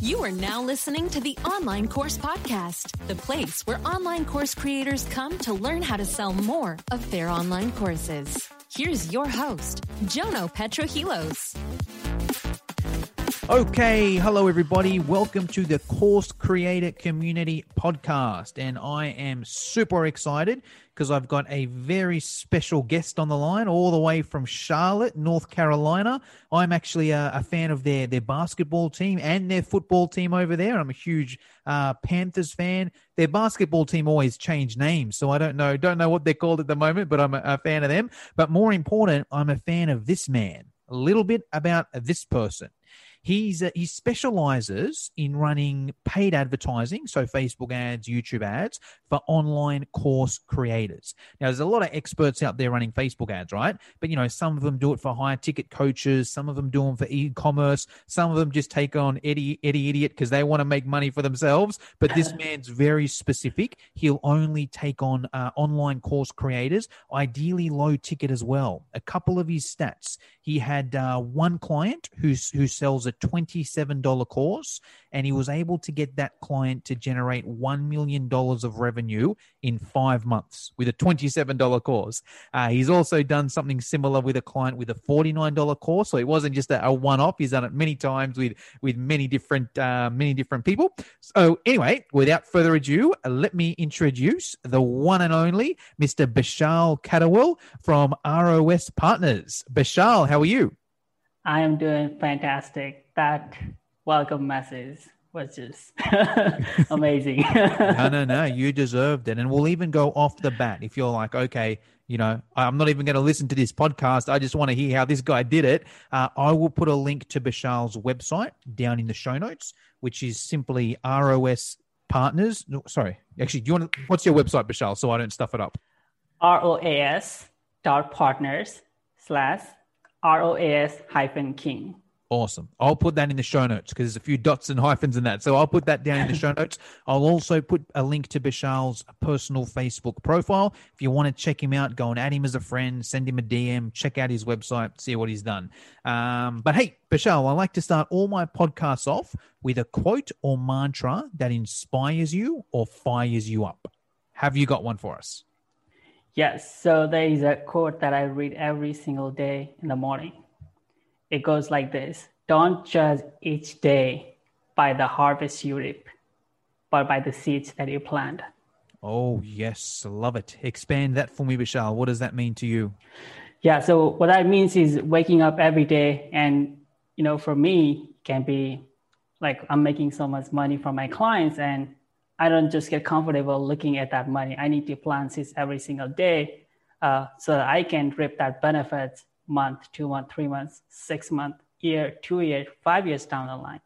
You are now listening to the Online Course Podcast, the place where online course creators come to learn how to sell more of their online courses. Here's your host, Jono Petrohilos. Okay, hello everybody. Welcome to the Course Creator Community Podcast. And I am super excited because I've got a very special guest on the line all the way from Charlotte, North Carolina. I'm actually a, a fan of their, their basketball team and their football team over there. I'm a huge uh, Panthers fan. Their basketball team always change names, so I don't know, don't know what they're called at the moment, but I'm a, a fan of them. But more important, I'm a fan of this man. A little bit about this person. He's uh, he specializes in running paid advertising, so Facebook ads, YouTube ads for online course creators. Now, there's a lot of experts out there running Facebook ads, right? But you know, some of them do it for higher ticket coaches, some of them do them for e-commerce, some of them just take on Eddie Eddie Idiot because they want to make money for themselves. But this man's very specific. He'll only take on uh, online course creators, ideally low ticket as well. A couple of his stats: he had uh, one client who who sells a $27 course, and he was able to get that client to generate $1 million of revenue in five months with a $27 course. Uh, he's also done something similar with a client with a $49 course. So it wasn't just a, a one off. He's done it many times with, with many different, uh, many different people. So anyway, without further ado, let me introduce the one and only Mr. Bashal Catterwell from ROAS Partners. Bashal, how are you? I am doing fantastic. That welcome message was just amazing. no, no, no. You deserved it. And we'll even go off the bat if you're like, okay, you know, I'm not even going to listen to this podcast. I just want to hear how this guy did it. Uh, I will put a link to Bashal's website down in the show notes, which is simply ROAS Partners. No, sorry, actually, do you want to, what's your website, Bashal, so I don't stuff it up? ROAS dot partners slash ROAS hyphen king. Awesome. I'll put that in the show notes because there's a few dots and hyphens in that. So I'll put that down in the show notes. I'll also put a link to Bashal's personal Facebook profile. If you want to check him out, go and add him as a friend, send him a DM, check out his website, see what he's done. Um, but hey, Bashal, I like to start all my podcasts off with a quote or mantra that inspires you or fires you up. Have you got one for us? Yes. So there is a quote that I read every single day in the morning. It goes like this Don't judge each day by the harvest you reap, but by the seeds that you plant. Oh, yes. Love it. Expand that for me, Bashal. What does that mean to you? Yeah. So, what that means is waking up every day. And, you know, for me, can be like I'm making so much money from my clients and I don't just get comfortable looking at that money. I need to plan seeds every single day uh, so that I can reap that benefit month, two month, three months, six month, year, two years, five years down the line.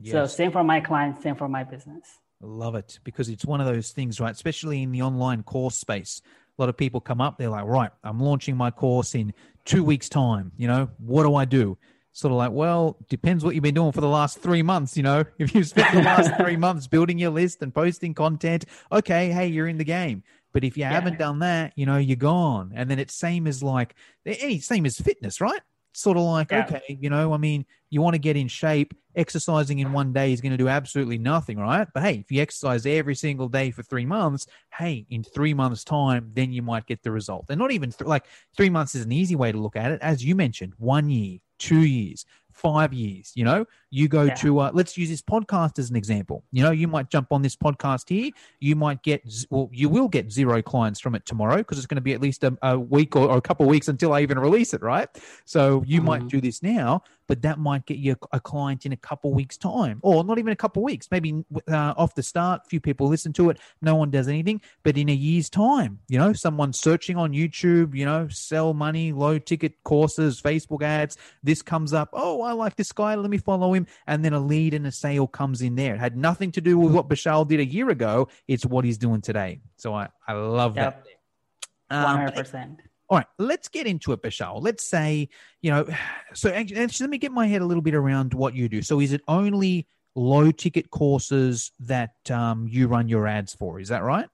Yes. So same for my clients, same for my business. Love it because it's one of those things, right? Especially in the online course space. A lot of people come up, they're like, right, I'm launching my course in two weeks' time. You know, what do I do? Sort of like, well, depends what you've been doing for the last three months. You know, if you've spent the last three months building your list and posting content, okay, hey, you're in the game. But if you yeah. haven't done that, you know, you're gone. And then it's same as like any same as fitness, right? Sort of like, yeah. okay, you know, I mean, you want to get in shape. Exercising in one day is going to do absolutely nothing, right? But hey, if you exercise every single day for three months, hey, in three months' time, then you might get the result. And not even th- like three months is an easy way to look at it. As you mentioned, one year, two years, five years. You know, you go yeah. to, uh, let's use this podcast as an example. You know, you might jump on this podcast here. You might get, well, you will get zero clients from it tomorrow because it's going to be at least a, a week or, or, a couple of weeks until I even release it, right? So you mm-hmm. might do this now, but that might get you a client in a couple weeks time or not even a couple weeks maybe uh, off the start few people listen to it no one does anything but in a year's time you know someone searching on youtube you know sell money low ticket courses facebook ads this comes up oh i like this guy let me follow him and then a lead and a sale comes in there it had nothing to do with what bashal did a year ago it's what he's doing today so i i love yep. that 100% um, all right, let's get into it, Bashal. Let's say, you know, so actually, let me get my head a little bit around what you do. So, is it only low ticket courses that um, you run your ads for? Is that right?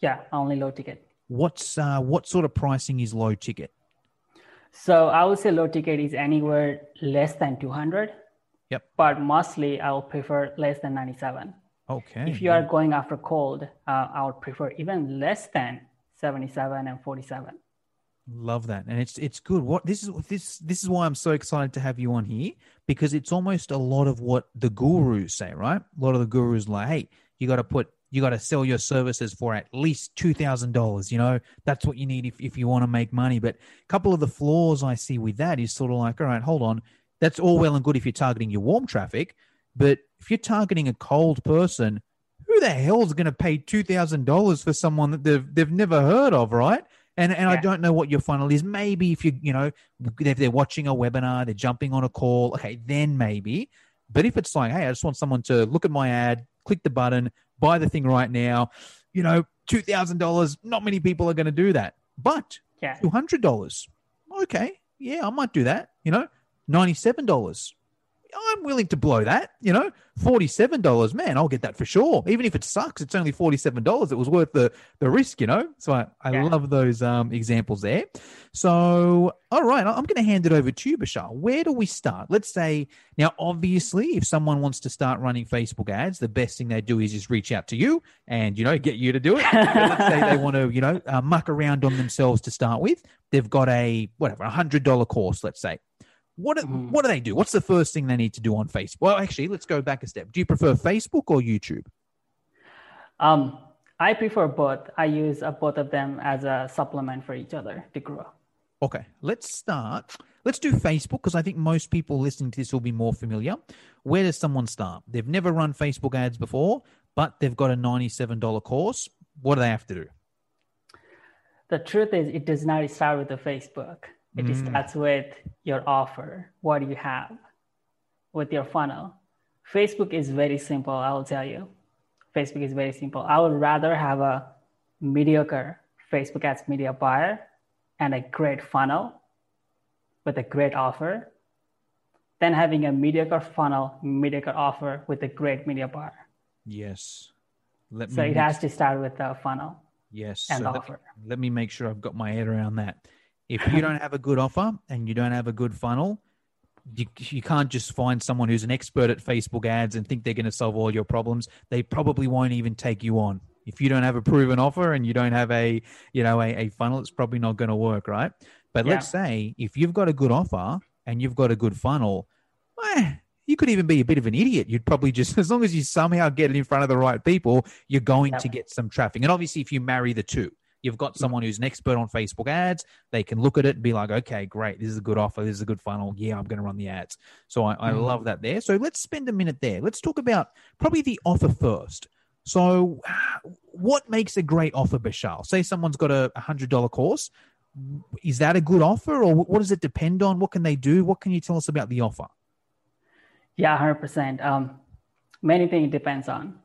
Yeah, only low ticket. What's uh, what sort of pricing is low ticket? So I would say low ticket is anywhere less than 200 Yep. But mostly, I will prefer less than 97. Okay. If you are going after cold, uh, I would prefer even less than 77 and 47. Love that, and it's it's good. What this is this this is why I'm so excited to have you on here because it's almost a lot of what the gurus say, right? A lot of the gurus like, hey, you got to put you got to sell your services for at least two thousand dollars. You know, that's what you need if if you want to make money. But a couple of the flaws I see with that is sort of like, all right, hold on, that's all well and good if you're targeting your warm traffic, but if you're targeting a cold person, who the hell is going to pay two thousand dollars for someone that they've they've never heard of, right? And and I don't know what your funnel is. Maybe if you you know if they're watching a webinar, they're jumping on a call, okay, then maybe. But if it's like, hey, I just want someone to look at my ad, click the button, buy the thing right now, you know, two thousand dollars. Not many people are going to do that. But Yeah. two hundred dollars, okay, yeah, I might do that. You know, ninety-seven dollars. I'm willing to blow that. You know, forty-seven dollars, man, I'll get that for sure. Even if it sucks, it's only forty-seven dollars. It was worth the the risk. You know, so I, I Yeah. love those um, examples there. So, all right, I'm going to hand it over to you, Bashar. Where do we start? Let's say now, obviously, if someone wants to start running Facebook ads, the best thing they do is just reach out to you and you know get you to do it. Let's say they want to, you know, uh, muck around on themselves to start with. They've got a whatever a hundred dollar course, let's say. What do, Mhm. what do they do? What's the first thing they need to do on Facebook? Well, actually, let's go back a step. Do you prefer Facebook or YouTube? Um, I prefer both. I use uh, both of them as a supplement for each other to grow. Okay, let's start. Let's do Facebook because I think most people listening to this will be more familiar. Where does someone start? They've never run Facebook ads before, but they've got a $97 course. What do they have to do? The truth is, it does not start with the Facebook. It Mm. starts with your offer. What do you have with your funnel? Facebook is very simple, I will tell you. Facebook is very simple. I would rather have a mediocre Facebook ads media buyer and a great funnel with a great offer than having a mediocre funnel, mediocre offer with a great media buyer. Yes. Let So me it has to start with the funnel yes. and so the let, offer. let me make sure I've got my head around that. If you don't have a good offer and you don't have a good funnel, you, you can't just find someone who's an expert at Facebook ads and think they're going to solve all your problems. They probably won't even take you on. If you don't have a proven offer and you don't have a, you know, a, a funnel, it's probably not going to work, right? But let's say if you've got a good offer and you've got a good funnel, eh, you could even be a bit of an idiot. You'd probably just, as long as you somehow get it in front of the right people, you're going Yep. to get some traffic. And obviously, if you marry the two, you've got someone who's an expert on Facebook ads, they can look at it and be like, okay, great, this is a good offer, this is a good funnel. Yeah, I'm going to run the ads. So I, I Mhm. love that there. So let's spend a minute there. Let's talk about probably the offer first. So, what makes a great offer, Bashar? Say someone's got a hundred dollar course. Is that a good offer, or what does it depend on? What can they do? What can you tell us about the offer? Yeah, hundred percent. Um, many things it depends on.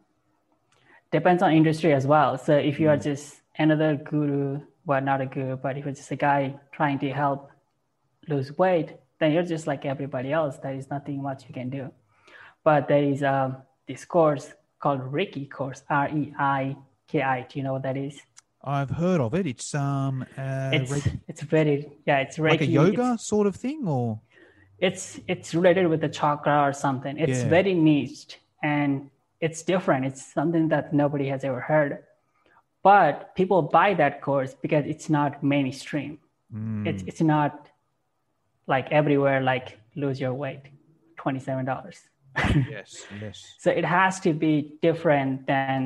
Depends on industry as well. So if you are just another guru, well, not a guru, but if you're just a guy trying to help lose weight, then you're just like everybody else. There is nothing much you can do. But there is um, this course called Reiki course, R E I K I. Do you know what that is? I've heard of it. It's um, uh, It's Reiki- it's very yeah, it's Reiki. like a yoga It's- sort of thing, or it's it's related with the chakra or something it's Yeah. very niche and it's different it's something that nobody has ever heard but people buy that course because it's not mainstream. Mm, it's it's not like everywhere like lose your weight $27 yes, yes, so it has to be different than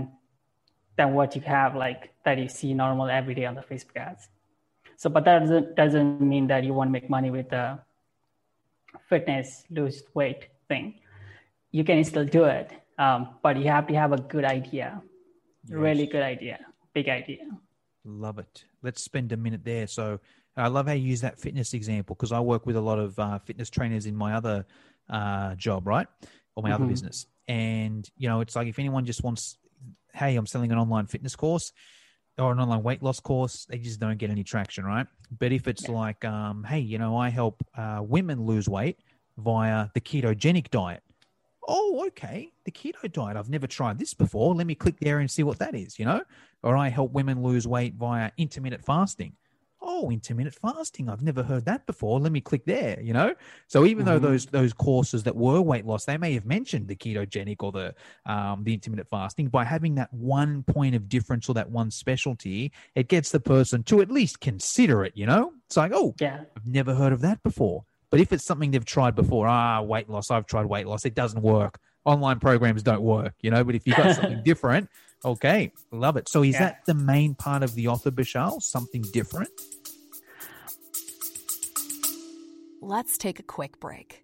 than what you have like that you see normal every day on the facebook ads. So but that doesn't doesn't mean that you want to make money with the fitness lose weight thing. You can still do it um, but you have to have a good idea really good idea big idea Love it. Let's spend a minute there. So I love how you use that fitness example because I work with a lot of uh, fitness trainers in my other uh, job, right? Or my other Mhm. business. And, you know, it's like if anyone just wants, hey, I'm selling an online fitness course or an online weight loss course, they just don't get any traction, right? But if it's Yeah. like, um, hey, you know, I help uh, women lose weight via the ketogenic diet. Oh, okay. The keto diet. I've never tried this before. Let me click there and see what that is, you know? or I help women lose weight via intermittent fasting. Oh, intermittent fasting. I've never heard that before. Let me click there, you know? So even Mm-hmm. though those those courses that were weight loss, they may have mentioned the ketogenic or the um, the intermittent fasting. By having that one point of difference or that one specialty, it gets the person to at least consider it, you know? It's like, oh, Yeah. I've never heard of that before. But if it's something they've tried before, ah, weight loss, I've tried weight loss, it doesn't work. Online programs don't work, you know. But if you've got something different, okay, love it. So is Yeah. that the main part of the offer, Bishal? Something different? Let's take a quick break.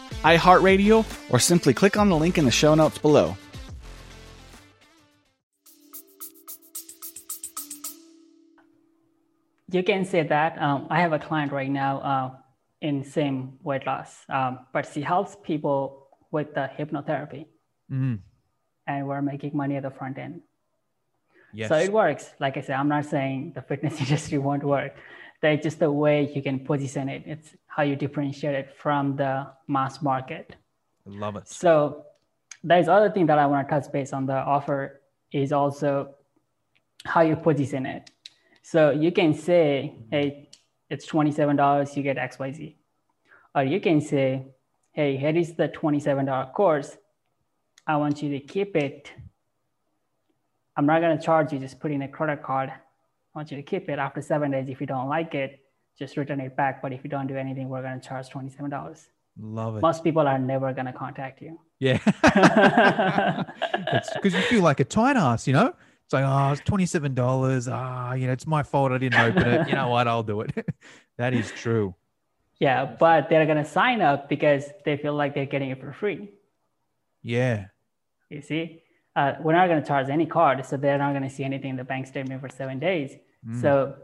iHeartRadio, or simply click on the link in the show notes below. You can say that. Um, I have a client right now uh, in same weight loss, um, but she helps people with the hypnotherapy, Mm, and we're making money at the front end. yes. So it works. Like I said, I'm not saying the fitness industry won't work. That's just the way you can position it. It's how you differentiate it from the mass market. I love it. So there's other thing that I want to touch base on the offer is also how you position it. So you can say, hey, it's $27, you get XYZ. Or you can say, hey, here is the $27 course. I want you to keep it. I'm not going to charge you, just put in a credit card. I want you to keep it after seven days. If you don't like it, just return it back. But if you don't do anything, we're going to charge $27. Love it. Most people are never going to contact you. Yeah. because you feel like a tight ass, you know? It's like, oh, it's $27. Ah, you know, it's my fault I didn't open it. You know what? I'll do it. that is true. Yeah, but they're gonna sign up because they feel like they're getting it for free. Yeah. You see, uh, we're not gonna charge any card, so they're not gonna see anything in the bank statement for seven days. So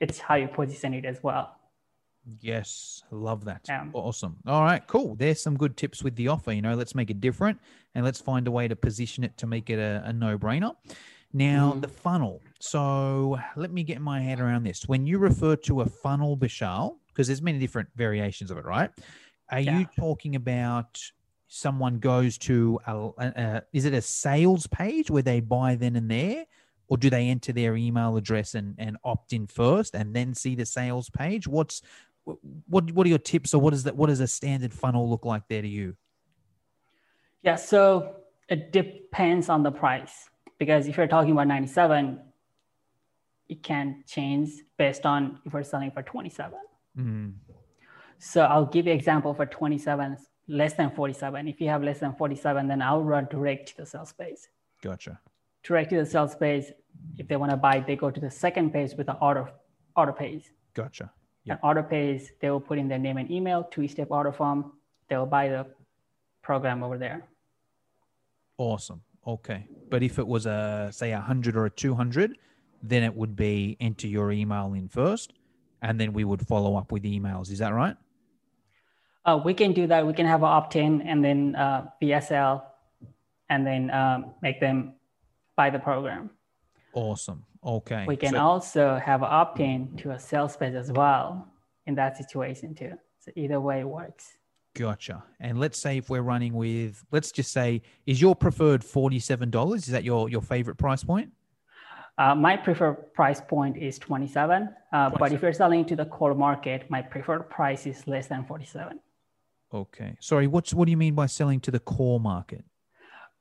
it's how you position it as well. Yes, love that. Yeah. Awesome. All right, cool. There's some good tips with the offer. You know, let's make it different and let's find a way to position it to make it a, a no brainer. Now, Mm-hmm. the funnel. So let me get my head around this. When you refer to a funnel, Bishal, because there's many different variations of it, right? Are Yeah. you talking about someone goes to a, a, a is it a sales page where they buy then and there? Or do they enter their email address and, and opt in first and then see the sales page? What's what what are your tips or what is that what does a standard funnel look like there to you? Yeah, so it depends on the price. Because if you're talking about 97, it can change based on if we're selling for 27. Mm, So I'll give you example for 27, less than 47. If you have less than 47, then I'll run direct to the sales page. gotcha Direct to the sales page. If they want to buy, they go to the second page with the order order page. gotcha And order page, they will put in their name and email, two-step order form. They will buy the program over there. awesome okay but if it was a say a hundred or a 200 then it would be enter your email in first and then we would follow up with emails is that right Uh, we can do that. We can have an opt-in and then uh, VSL, and then um, make them buy the program. awesome okay We can So- also have an opt-in to a sales page as well in that situation too. So either way works. Gotcha. And let's say if we're running with, let's just say, is your preferred forty-seven dollars? Is that your your favorite price point? Uh, my preferred price point is 27, uh, but if you're selling to the core market, my preferred price is less than 47. Okay. Sorry, what's what do you mean by selling to the core market?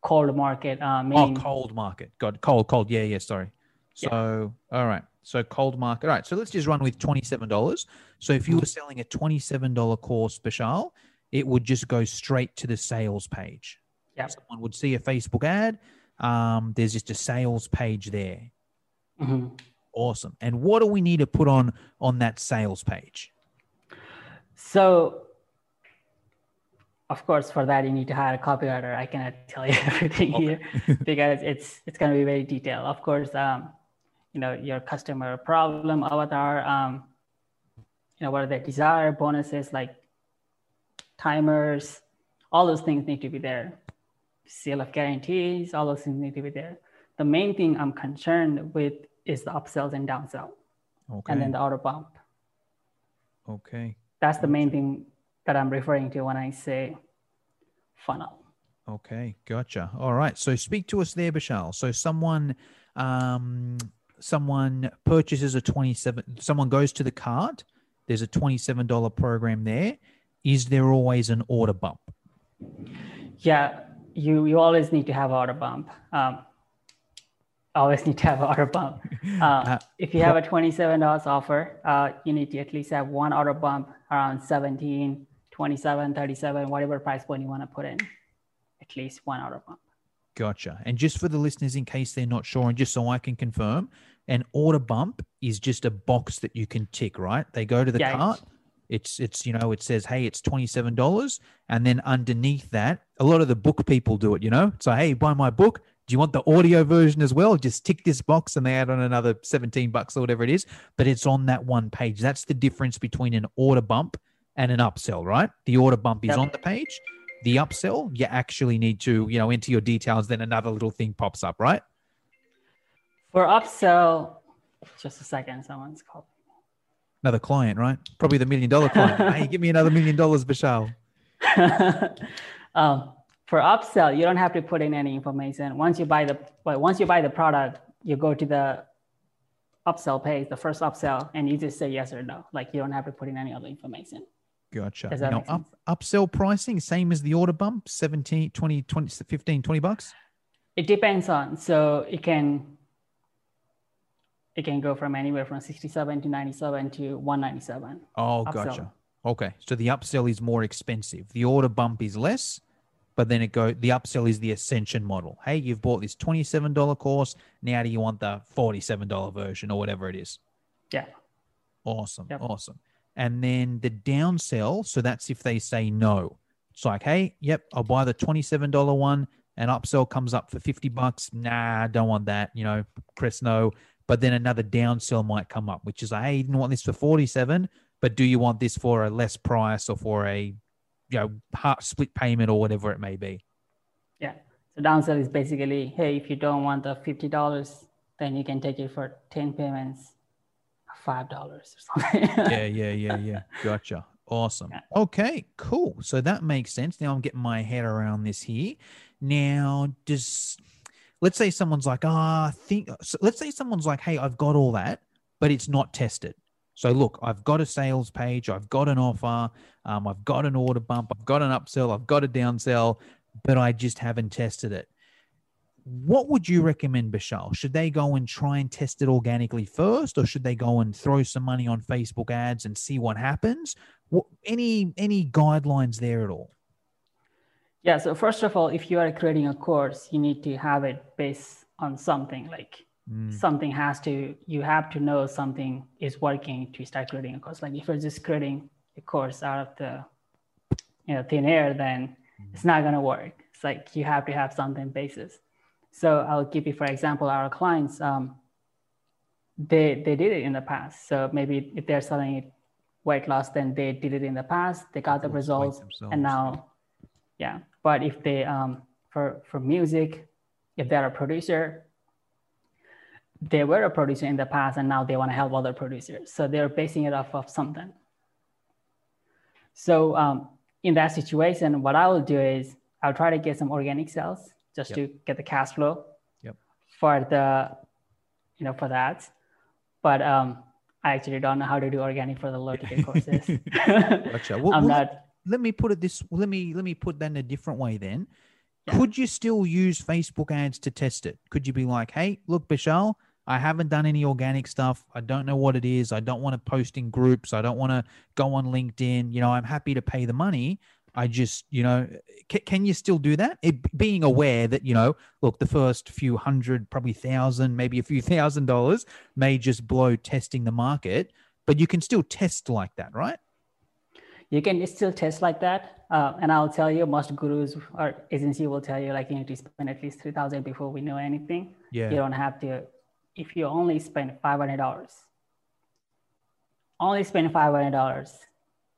Cold market, uh, Oh, cold market. God, cold, cold. Yeah, yeah. Sorry. So, all right. So cold market. All right. So let's just run with twenty-seven dollars. So if you were selling a twenty-seven dollar course Bashal, it would just go straight to the sales page. Yep. Someone would see a Facebook ad. Um, there's just a sales page there. Mhm. Awesome. And what do we need to put on on that sales page? So, of course, for that you need to hire a copywriter. I cannot tell you everything here because it's it's going to be very detailed. Of course, um, you know your customer problem avatar, um, you know, what are their desire bonuses like timers, all those things need to be there. Seal of guarantees, all those things need to be there. The main thing I'm concerned with is the upsells and downsell, Okay. and then the order bump. okay. That's the main thing that I'm referring to when I say funnel. Okay, gotcha. All right. So speak to us there, Bashal. So someone um someone purchases a 27 someone goes to the cart, there's a $27 program there. Is there always an order bump? Yeah, you you always need to have order bump. Um, always need to have an order bump. Uh, Uh, if you have a twenty-seven dollars offer, uh, you need to at least have one order bump around 17, 27, 37, whatever price point you want to put in. At least one order bump. Gotcha. And just for the listeners, in case they're not sure, and just so I can confirm, an order bump is just a box that you can tick, right? They go to the Yeah, cart. It's it's you know it says hey it's twenty seven dollars and then underneath that a lot of the book people do it you know so hey buy my book do you want the audio version as well just tick this box and they add on another seventeen bucks or whatever it is but it's on that one page that's the difference between an order bump and an upsell right the order bump is Yep. on the page the upsell you actually need to you know enter your details then another little thing pops up right For upsell, just a second, someone's called. another client right probably the million dollar client hey give me another million dollars Bashal um, for upsell, you don't have to put in any information. Once you buy the well, once you buy the product, you go to the upsell page, the first upsell, and you just say yes or no. Like you don't have to put in any other information. Gotcha. Now, up, upsell pricing, same as the order bump, 17, 20, 20, 15, 20 bucks? It depends on so it can it can go from anywhere from 67 to 97 to 197. Oh, Upsell. gotcha. Okay. So the upsell is more expensive. The order bump is less, but then it go the upsell is the ascension model. Hey, you've bought this $27 course. Now do you want the $47 version or whatever it is? Yeah. Awesome. Yep. Awesome. And then the downsell. So that's if they say no. It's like, hey, yep, I'll buy the $27 one and upsell comes up for 50 bucks. Nah, don't want that. You know, Chris, no. But then another downsell might come up, which is like, hey, you didn't want this for 47, but do you want this for a less price or for a, you know, half split payment or whatever it may be? Yeah. So downsell is basically, hey, if you don't want the fifty dollars, then you can take it for ten payments, five dollars or something. yeah, yeah, yeah, yeah. Gotcha. Awesome. Yeah. Okay, cool. So that makes sense. Now I'm getting my head around this here. Now, does let's say someone's like, ah, think. So let's say someone's like, hey, I've got all that, but it's not tested. So look, I've got a sales page, I've got an offer, um, I've got an order bump, I've got an upsell, I've got a downsell, but I just haven't tested it. What would you recommend, Bashal? Should they go and try and test it organically first, or should they go and throw some money on Facebook ads and see what happens? What, any any guidelines there at all? yeah. So first of all, if you are creating a course, you need to have it based on something. Like Mm, something has to. You have to know something is working to start creating a course. Like if you're just creating a course out of the you know thin air, then it's not gonna work. It's like you have to have something basis. So I'll give you, for example, our clients. Um, they they did it in the past. So maybe if they're selling it weight loss, then they did it in the past. They got the results, and now, yeah. But if they um for for music, if they're a producer, they were a producer in the past, and now they want to help other producers. So they're basing it off of something. So um, in that situation, what I will do is I'll try to get some organic sales just Yep. to get the cash flow Yep. for the, you know, for that. But um, I actually don't know how to do organic for the low ticket courses. Gotcha. Well, I'm well, not. let me put it this. Let me let me put that in a different way. Then, Yeah. could you still use Facebook ads to test it? Could you be like, hey, look, Bashal, I haven't done any organic stuff. I don't know what it is. I don't want to post in groups. I don't want to go on LinkedIn. You know, I'm happy to pay the money. I just, you know, can, can you still do that? It, being aware that, you know, look, the first few hundred, probably thousand, maybe a few thousand dollars may just blow testing the market, but you can still test like that, right? You can still test like that. Uh, and I'll tell you, most gurus or agency will tell you like you need to spend at least 3000 before we know anything. Yeah. You don't have to, if you only spend $500, only spend five hundred dollars,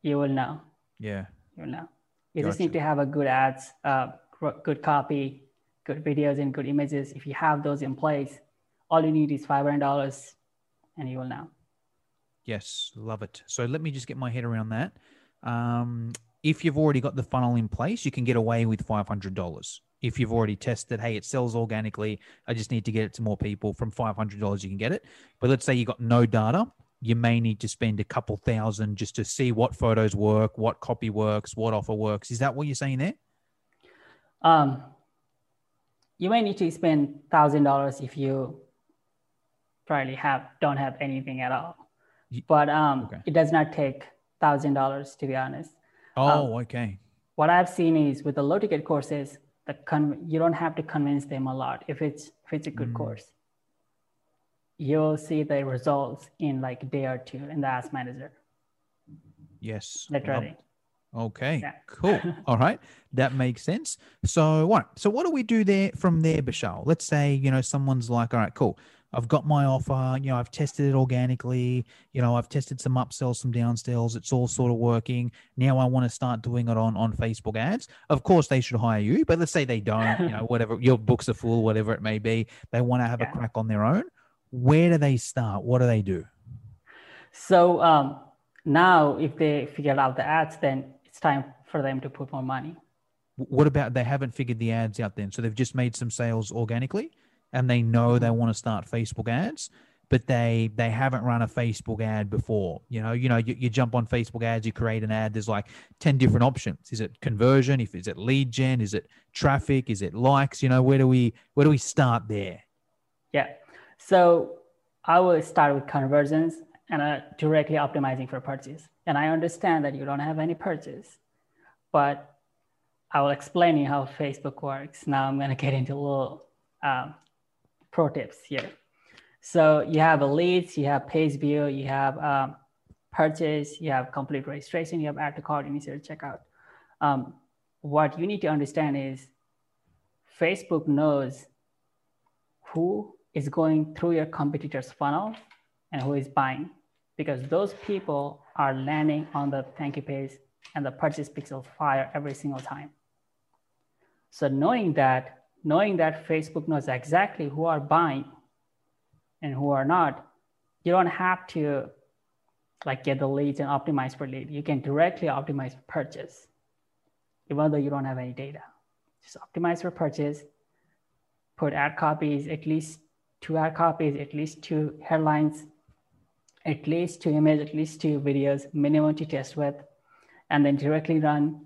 you will know. Yeah. You will know. You just need to have a good ads, uh, good copy, good videos, and good images. If you have those in place, all you need is five hundred dollars, and you will know. Yes, love it. So let me just get my head around that. Um, if you've already got the funnel in place, you can get away with five hundred dollars. If you've already tested, hey, it sells organically. I just need to get it to more people. From five hundred dollars, you can get it. But let's say you got no data, you may need to spend a couple thousand just to see what photos work, what copy works, what offer works. Is that what you're saying there? Um, you may need to spend thousand dollars if you probably have don't have anything at all. But um, okay. it does not take thousand dollars to be honest. Oh, okay. What I've seen is with the low ticket courses, the con- you don't have to convince them a lot if it's if it's a good Mm. course. You'll see the results in like a day or two in the Ads Manager. Yes. Literally. it. Okay, Yeah. cool. All right, that makes sense. So what? So what do we do there from there, Bashal? Let's say you know someone's like, all right, cool. I've got my offer. You know, I've tested it organically. You know, I've tested some upsells, some downsells. It's all sort of working. Now I want to start doing it on on Facebook ads. Of course, they should hire you. But let's say they don't. You know, whatever your books are full, whatever it may be. They want to have Yeah. a crack on their own. Where do they start? What do they do? So um, now, if they figure out the ads, then it's time for them to put more money. What about they haven't figured the ads out then? So they've just made some sales organically and they know they want to start Facebook ads, but they they haven't run a Facebook ad before. You know, you know, you, you jump on Facebook ads, you create an ad, there's like 10 different options. Is it conversion? If is it lead gen? Is it traffic? Is it likes? You know, where do we where do we start there? Yeah. So I will start with conversions and uh, directly optimizing for purchase. And I understand that you don't have any purchase, but I will explain you how Facebook works. Now I'm going to get into little um, pro tips here. So you have a leads, you have page view, you have um, purchase, you have complete registration, you have add to cart, initial checkout. Um, what you need to understand is Facebook knows who is going through your competitor's funnel and who is buying. Because those people are landing on the thank you page and the purchase pixel fire every single time. So knowing that knowing that facebook knows exactly who are buying and who are not you don't have to like get the leads and optimize for lead. You can directly optimize for purchase even though you don't have any data. Just optimize for purchase put ad copies, at least two ad copies, at least two headlines, at least two images, at least two videos, minimum to test with, and then directly run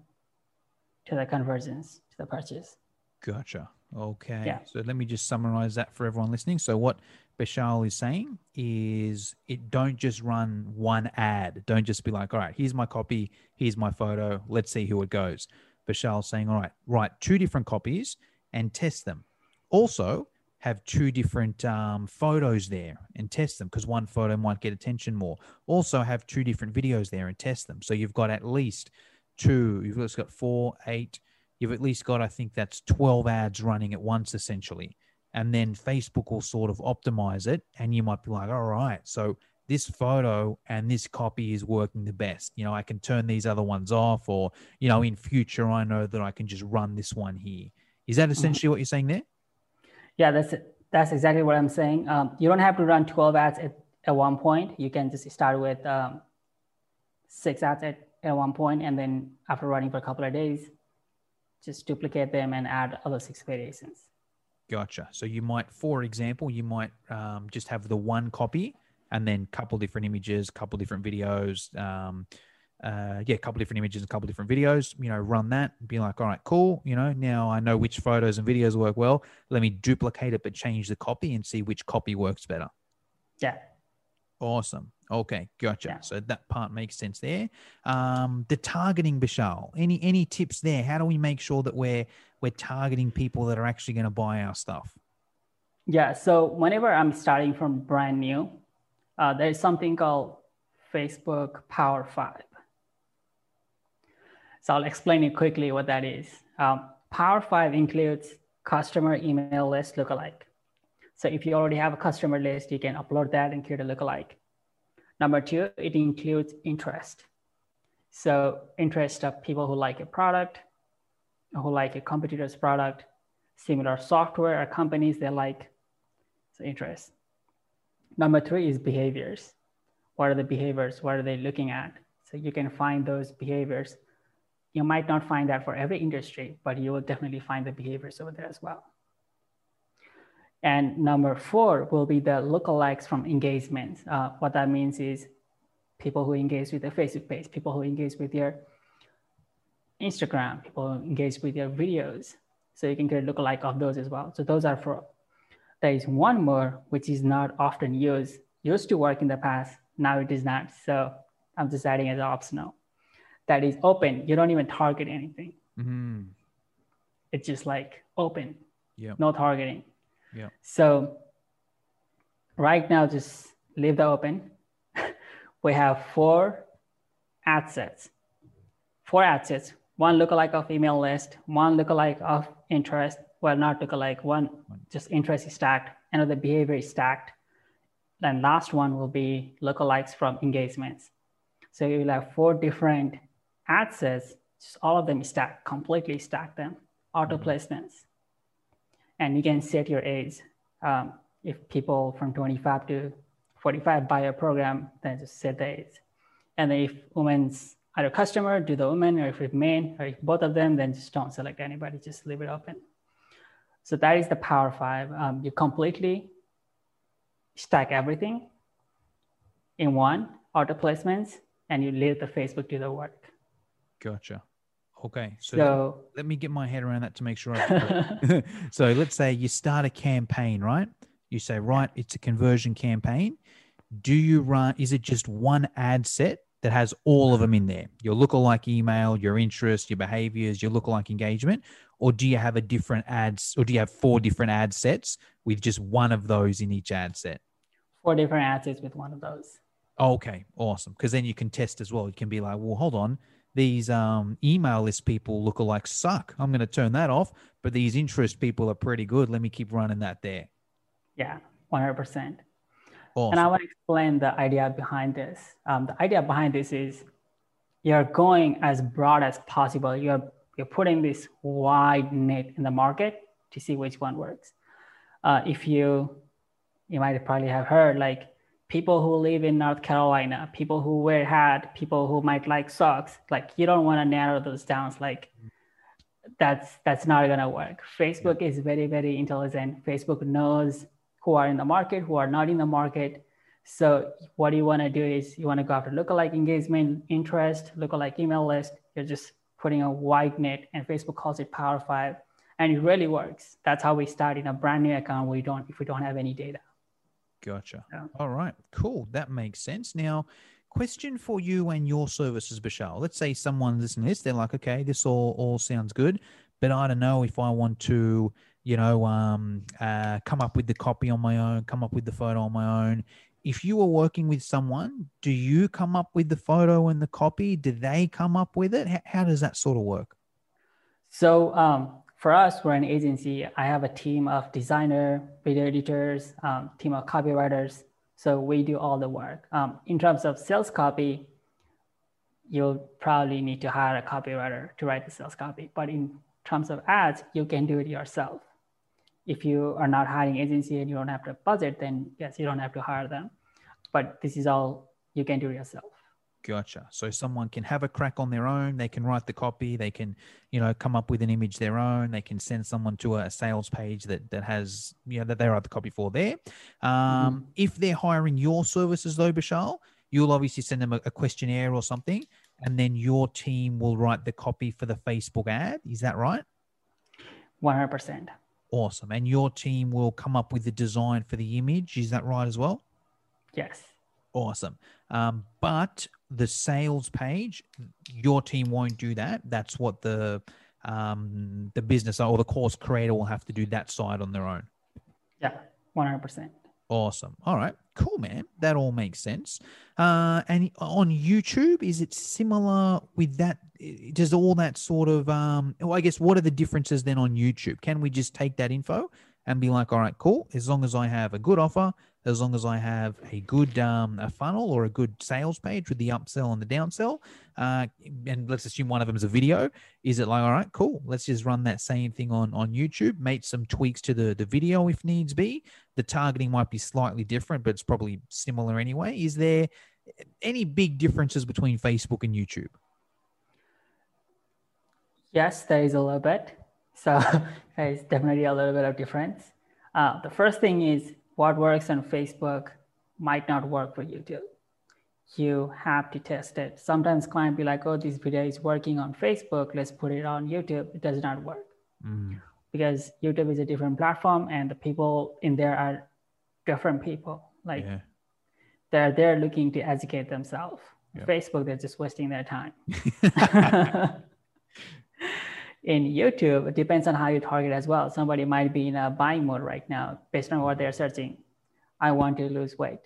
to the conversions, to the purchase. Gotcha. Okay. Yeah. So let me just summarize that for everyone listening. So what Bashal is saying is it don't just run one ad. Don't just be like, all right, here's my copy, here's my photo, let's see who it goes. Bashal's saying, all right, write two different copies and test them. Also, have two different um, photos there and test them because one photo might get attention more. Also, have two different videos there and test them. So you've got at least two, you've just got four, eight, you've at least got, I think that's 12 ads running at once essentially. And then Facebook will sort of optimize it. And you might be like, all right, so this photo and this copy is working the best. You know, I can turn these other ones off, or, you know, in future, I know that I can just run this one here. Is that essentially what you're saying there? Yeah, that's. That's exactly what I'm saying. Um, you don't have to run 12 ads at, at one point. You can just start with um, six ads at, at one point, and then after running for a couple of days, just duplicate them and add other six variations. Gotcha. So you might, for example, you might um, just have the one copy and then couple different images, couple different videos. Um, uh, yeah, a couple different images, a couple different videos. You know, run that. Be like, all right, cool. You know, now I know which photos and videos work well. Let me duplicate it, but change the copy and see which copy works better. Yeah. Awesome. Okay, gotcha. Yeah. So that part makes sense there. Um, the targeting, Bashal. Any any tips there? How do we make sure that we're we're targeting people that are actually going to buy our stuff? Yeah. So whenever I'm starting from brand new, uh, there's something called Facebook Power Five. So I'll explain it quickly what that is. Um, Power Five includes customer email list lookalike. So if you already have a customer list, you can upload that and create a lookalike. Number two, it includes interest. So interest of people who like a product, who like a competitor's product, similar software or companies they like. So interest. Number three is behaviors. What are the behaviors? What are they looking at? So you can find those behaviors. You might not find that for every industry, but you will definitely find the behaviors over there as well. And number four will be the lookalikes from engagements. Uh, what that means is people who engage with the Facebook page, people who engage with your Instagram, people who engage with your videos. So you can get a lookalike of those as well. So those are for, there is one more, which is not often used, used to work in the past. Now it is not. So I'm just adding as optional. That is open. You don't even target anything. Mm-hmm. It's just like open. Yeah. No targeting. Yeah. So right now, just leave the open. we have four ad sets. Four ad sets. One lookalike of email list, one lookalike of interest. Well, not lookalike, one just interest is stacked, another behavior is stacked. Then last one will be lookalikes from engagements. So you'll have four different ad sets, just all of them stack, completely stack them, auto placements and you can set your age. Um, if people from 25 to 45 buy a program, then just set the age. And then if women's either customer, do the woman, or if it's men, or if both of them, then just don't select anybody, just leave it open. So that is the Power Five. Um, you completely stack everything in one auto placements, and you leave the Facebook do the work. Gotcha. Okay. So, So let me get my head around that to make sure. I so let's say you start a campaign, right? You say, right, it's a conversion campaign. Do you run, is it just one ad set that has all of them in there? Your lookalike email, your interest, your behaviors, your lookalike engagement? Or do you have a different ads, or do you have four different ad sets with just one of those in each ad set? four different ad sets with one of those. Okay, awesome. Because then you can test as well. You can be like, well, hold on, these um, email list people look like suck. I'm going to turn that off. But these interest people are pretty good. Let me keep running that there. Yeah, 100%. Awesome. And I want to explain the idea behind this. Um, the idea behind this is you're going as broad as possible. You're you're putting this wide net in the market to see which one works. Uh, if you you might probably have heard like people who live in North Carolina, people who wear hat, people who might like socks. Like you don't want to narrow those down. Like that's that's not gonna work. Facebook is very very intelligent. Facebook knows who are in the market, who are not in the market. So what you want to do is you want to go after lookalike engagement, interest, lookalike email list. You're just putting a wide net, and Facebook calls it Power Five, and it really works. That's how we start in a brand new account. We don't if we don't have any data. Gotcha. Yeah. All right. Cool. That makes sense. Now, question for you and your services, Bashal. Let's say someone listening to this, they're like, okay, this all, all sounds good, but I don't know if I want to, you know, um, uh, come up with the copy on my own, come up with the photo on my own. If you are working with someone, do you come up with the photo and the copy? Do they come up with it? How, how does that sort of work? So um, for us, we're an agency. I have a team of designer, video editors, um, team of copywriters. So we do all the work. Um, in terms of sales copy, you'll probably need to hire a copywriter to write the sales copy. But in terms of ads, you can do it yourself. If you are not hiring agency and you don't have the budget, then yes, you don't have to hire them. But this is all you can do yourself. Gotcha. So someone can have a crack on their own. They can write the copy. They can, you know, come up with an image their own. They can send someone to a sales page that that has, you know, that they write the copy for there. Um, If they're hiring your services though, Bashal, you'll obviously send them a, a questionnaire or something, and then your team will write the copy for the Facebook ad. Is that right? 100%. Awesome. And your team will come up with the design for the image. Is that right as well? Yes. Awesome. Um, but the sales page, your team won't do that. That's what the um, the business or the course creator will have to do that side on their own. Yeah. 100%. Awesome. All right. Cool, man. That all makes sense. Uh, and on YouTube, is it similar with that? Does all that sort of, um, well, I guess, what are the differences then on YouTube? Can we just take that info and be like, all right, cool. As long as I have a good offer, as long as I have a good um, a funnel or a good sales page with the upsell and the downsell. Uh, and let's assume one of them is a video. Is it like, all right, cool, let's just run that same thing on on YouTube, make some tweaks to the the video if needs be. The targeting might be slightly different, but it's probably similar anyway. Is there any big differences between Facebook and YouTube? Yes, there is a little bit. So there is definitely a little bit of difference. Uh, the first thing is what works on Facebook might not work for YouTube. You have to test it. Sometimes client be like, oh, this video is working on Facebook. Let's put it on YouTube. It does not work Mm. because YouTube is a different platform and the people in there are different people. Like Yeah. they're there looking to educate themselves. Yeah. Facebook, they're just wasting their time. in YouTube, it depends on how you target as well. Somebody might be in a buying mode right now based on what they're searching. I want to lose weight.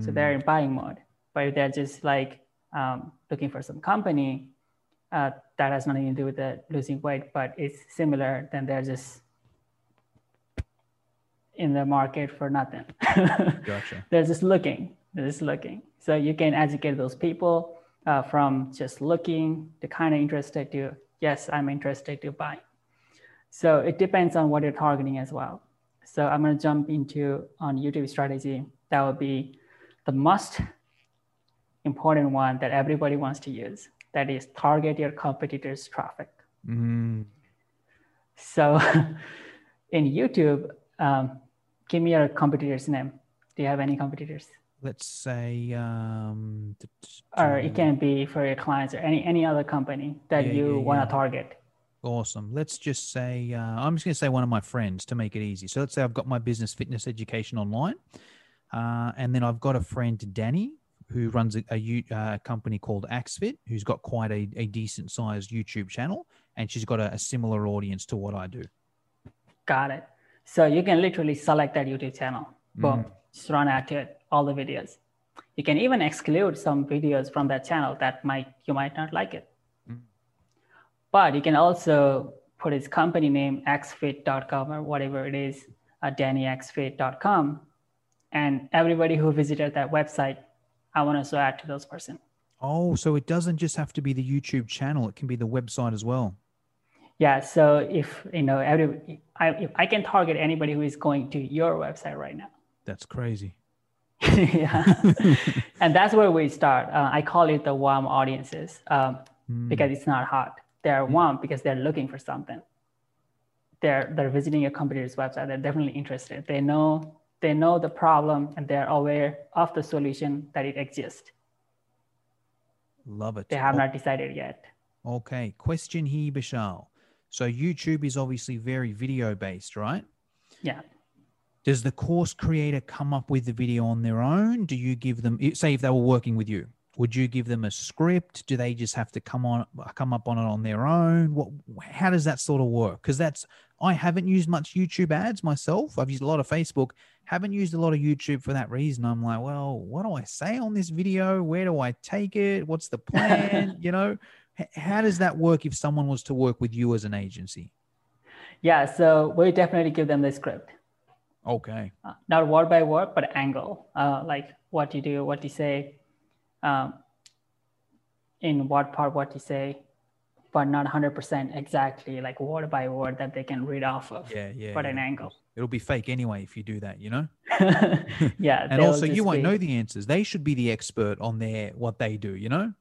So they're in buying mode. But if they're just like um, looking for some company uh, that has nothing to do with the losing weight, but it's similar, then they're just in the market for nothing. Gotcha. they're just looking. They're just looking. So you can educate those people uh, from just looking to kind of interested to yes, I'm interested to buy. So it depends on what you're targeting as well. So I'm going to jump into on YouTube strategy. That would be the most important one that everybody wants to use. That is target your competitors' traffic. Mm. So in YouTube, um, give me your competitor's name. Do you have any competitors? Let's say, um, Or it can be for your clients or any any other company that Yeah, you yeah, want yeah. to target. Awesome. Let's just say, uh, I'm just going to say one of my friends to make it easy. So let's say I've got my business fitness education online. Uh, and then I've got a friend, Danny, who runs a, a uh, company called Axfit, who's got quite a, a decent sized YouTube channel. And she's got a, a similar audience to what I do. Got it. So you can literally select that YouTube channel. Boom. Just run at it, all the videos. You can even exclude some videos from that channel that might you might not like it. But you can also put his company name xfit.com or whatever it is, uh, dannyxfit.com. And everybody who visited that website, I want to add to those person. Oh, so it doesn't just have to be the YouTube channel, it can be the website as well. Yeah. So if you know every, I, if I can target anybody who is going to your website right now. That's crazy. yeah. and that's where we start. Uh, I call it the warm audiences um, Mm. because it's not hot. They're warm because they're looking for something. They're they're visiting your company's website. They're definitely interested. They know they know the problem and they're aware of the solution that it exists. Love it. They have Oh, not decided yet. Okay. Question here, Bashal. So YouTube is obviously very video based, right? Yeah. Does the course creator come up with the video on their own? Do you give them, say, if they were working with you, would you give them a script? Do they just have to come on, come up on it on their own? What, how does that sort of work? Because that's, I haven't used much YouTube ads myself. I've used a lot of Facebook. Haven't used a lot of YouTube for that reason. I'm like, well, what do I say on this video? Where do I take it? What's the plan? you know, how does that work if someone was to work with you as an agency? Yeah. So we definitely give them the script. Okay. uh, not word by word, but angle, uh, like what you do, what you say, um, in what part, what you say, but not 100% exactly like word by word that they can read off of, Yeah, yeah. but yeah. an angle. It'll be fake anyway if you do that, you know? yeah. and also you won't be- know the answers. They should be the expert on their what they do, you know?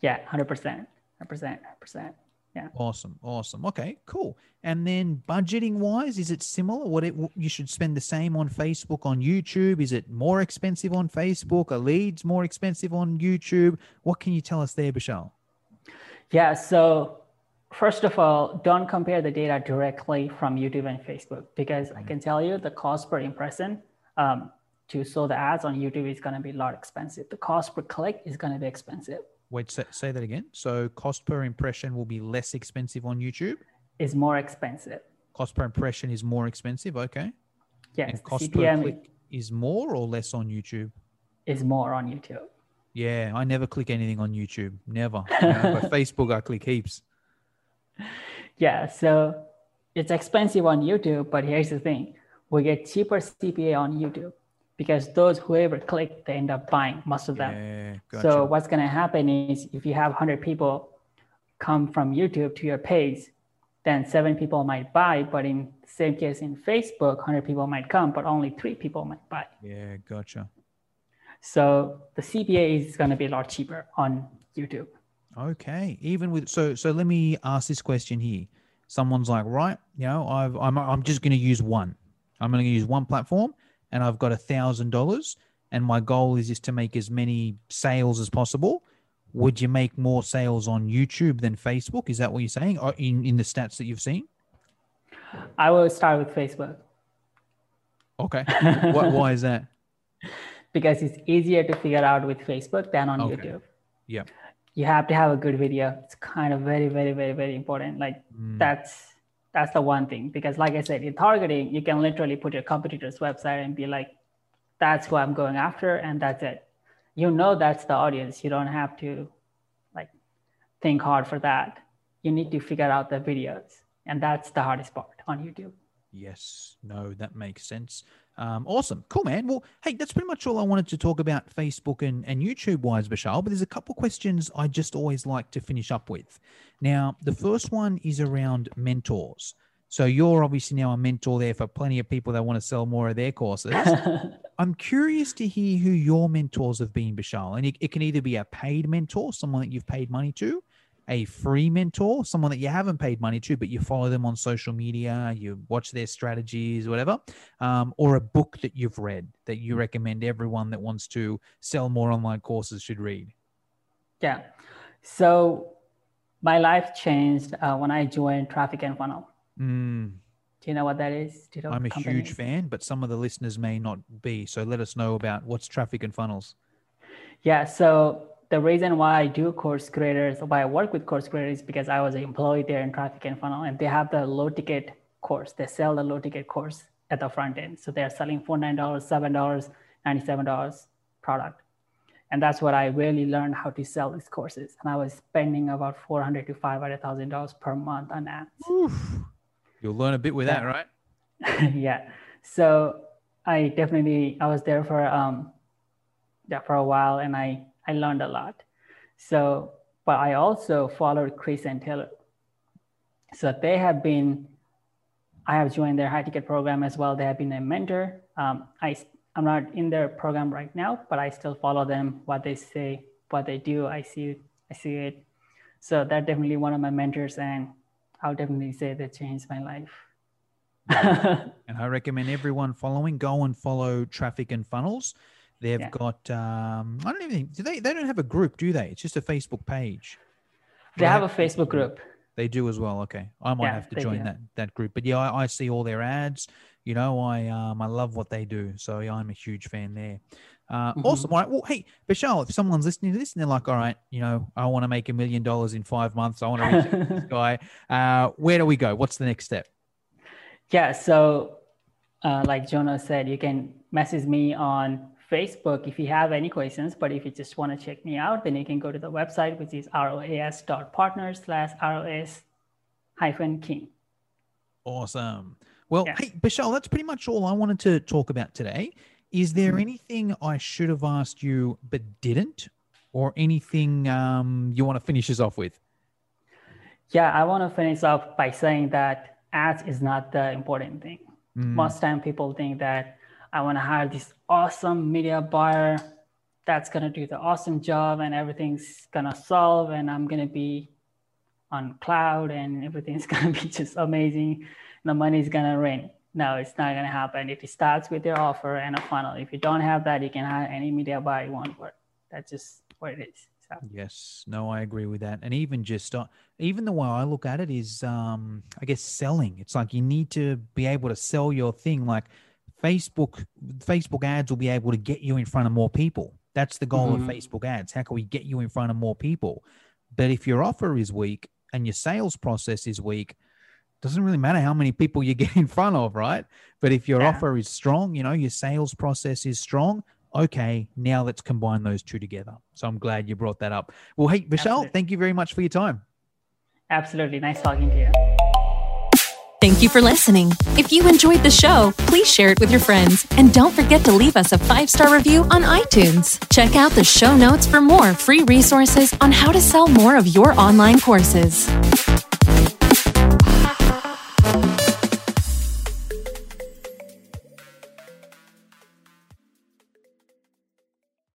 Yeah, 100%, 100%, 100%. Yeah. Awesome. Awesome. Okay, cool. And then budgeting wise, is it similar? What it you should spend the same on Facebook, on YouTube? Is it more expensive on Facebook? Are leads more expensive on YouTube? What can you tell us there, Bashal? Yeah. So, first of all, don't compare the data directly from YouTube and Facebook because I can tell you the cost per impression um, to show the ads on YouTube is going to be a lot expensive. The cost per click is going to be expensive. Wait, say, say that again. So cost per impression will be less expensive on YouTube. Is more expensive. Cost per impression is more expensive. Okay. Yes, And cost CPM per click is more or less on YouTube? is more on YouTube. Yeah, I never click anything on YouTube. Never. You know, but Facebook, I click heaps. Yeah, so it's expensive on YouTube, but here's the thing: we get cheaper CPA on YouTube because those whoever click, they end up buying most of them. Yeah, gotcha. So what's going to happen is if you have 100 people come from YouTube to your page, then seven people might buy. But in the same case in Facebook, 100 people might come, but only three people might buy. yeah, gotcha. So the CPA is going to be a lot cheaper on YouTube. Okay. Even with so so let me ask this question here. Someone's like, right, you know, I've I'm I'm just gonna use one. I'm gonna use one platform and I've got a thousand dollars and my goal is just to make as many sales as possible. Would you make more sales on YouTube than Facebook? Is that what you're saying? Or in, in the stats that you've seen? I will start with Facebook Okay. what, why is that? because it's easier to figure out with Facebook than on Okay. YouTube. Yeah. You have to have a good video. It's kind of very, very, very, very important. Like Mm, that's that's the one thing because like i said in targeting you can literally put your competitor's website and be like that's who i'm going after and that's it you know that's the audience you don't have to like think hard for that you need to figure out the videos and that's the hardest part on youtube Yes. No, that makes sense. Um, awesome. Cool, man. Well, hey, that's pretty much all I wanted to talk about Facebook and, and YouTube wise, Bashal. But there's a couple questions I just always like to finish up with. Now, the first one is around mentors. So you're obviously now a mentor there for plenty of people that want to sell more of their courses. I'm curious to hear who your mentors have been, Bashal. And it, it can either be a paid mentor, someone that you've paid money to, a free mentor, someone that you haven't paid money to, but you follow them on social media, you watch their strategies, whatever, um, or a book that you've read that you recommend everyone that wants to sell more online courses should read. yeah so my life changed uh, when i joined traffic and funnel Mm, do you know what that is do you know I'm a huge is? fan, but some of the listeners may not be. So let us know about what's traffic and funnels. Yeah, so the reason why I do course creators, why I work with course creators, is because I was an employee there in Traffic and Funnel, and they have the low ticket course. They sell the low ticket course at the front end. So they're selling for nine dollars, seven dollars, ninety-seven dollars product, and that's what I really learned how to sell these courses. And I was spending about four hundred to five hundred thousand dollars per month on ads. You'll learn a bit with that, right? yeah. So I definitely I was there for um yeah for a while and I I learned a lot. So but I also followed Chris and Taylor. So they have been I have joined their high ticket program as well. They have been a mentor. Um, I I'm not in their program right now, but I still follow them. What they say, what they do, I see I see it. So they're definitely one of my mentors, and I'll definitely say they changed my life. And I recommend everyone following go and follow Traffic and Funnels. They've Yeah. got um, I don't even think do they they don't have a group, do they? It's just a Facebook page. they have a Facebook group. They do as well. Okay, I might Yeah, have to join do. that that group. But yeah, I, I see all their ads. You know, I um I love what they do, so yeah, I'm a huge fan there. Uh, Mhm. Awesome. All right. Well, hey, Bashal, if someone's listening to this and they're like, all right, you know, I want to make a million dollars in five months. I want to reach this guy. Uh, where do we go? What's the next step? Yeah, so uh, like Jonah said, you can message me on Facebook if you have any questions. But if you just want to check me out, then you can go to the website, which is roas.partners slash ros hyphen king. Awesome. Well, Yeah. hey, Bashal, that's pretty much all I wanted to talk about today. Is there Mm-hmm. anything I should have asked you but didn't, or anything um, you want to finish us off with? Yeah, I want to finish off by saying that ads is not the important thing. Mm, Most time people think that I want to hire this awesome media buyer that's going to do the awesome job and everything's going to solve and I'm going to be on cloud and everything's going to be just amazing. The money's going to rain. No, it's not going to happen. If it starts with your offer and a funnel. If you don't have that, you can hire any media buyer you want work. That's just what it is. So, Yes, no, I agree with that. And even just uh, even the way I look at it is, um, I guess selling. It's like you need to be able to sell your thing. Like Facebook, Facebook ads will be able to get you in front of more people. That's the goal of Mhm. Facebook ads. How can we get you in front of more people? But if your offer is weak and your sales process is weak, doesn't really matter how many people you get in front of, right? But if your Yeah. offer is strong, you know, your sales process is strong, okay, now let's combine those two together. So I'm glad you brought that up. Well, hey, Bashal, Absolutely. thank you very much for your time. absolutely. Nice talking to you. Thank you for listening. If you enjoyed the show, please share it with your friends and don't forget to leave us a five star review on iTunes. Check out the show notes for more free resources on how to sell more of your online courses.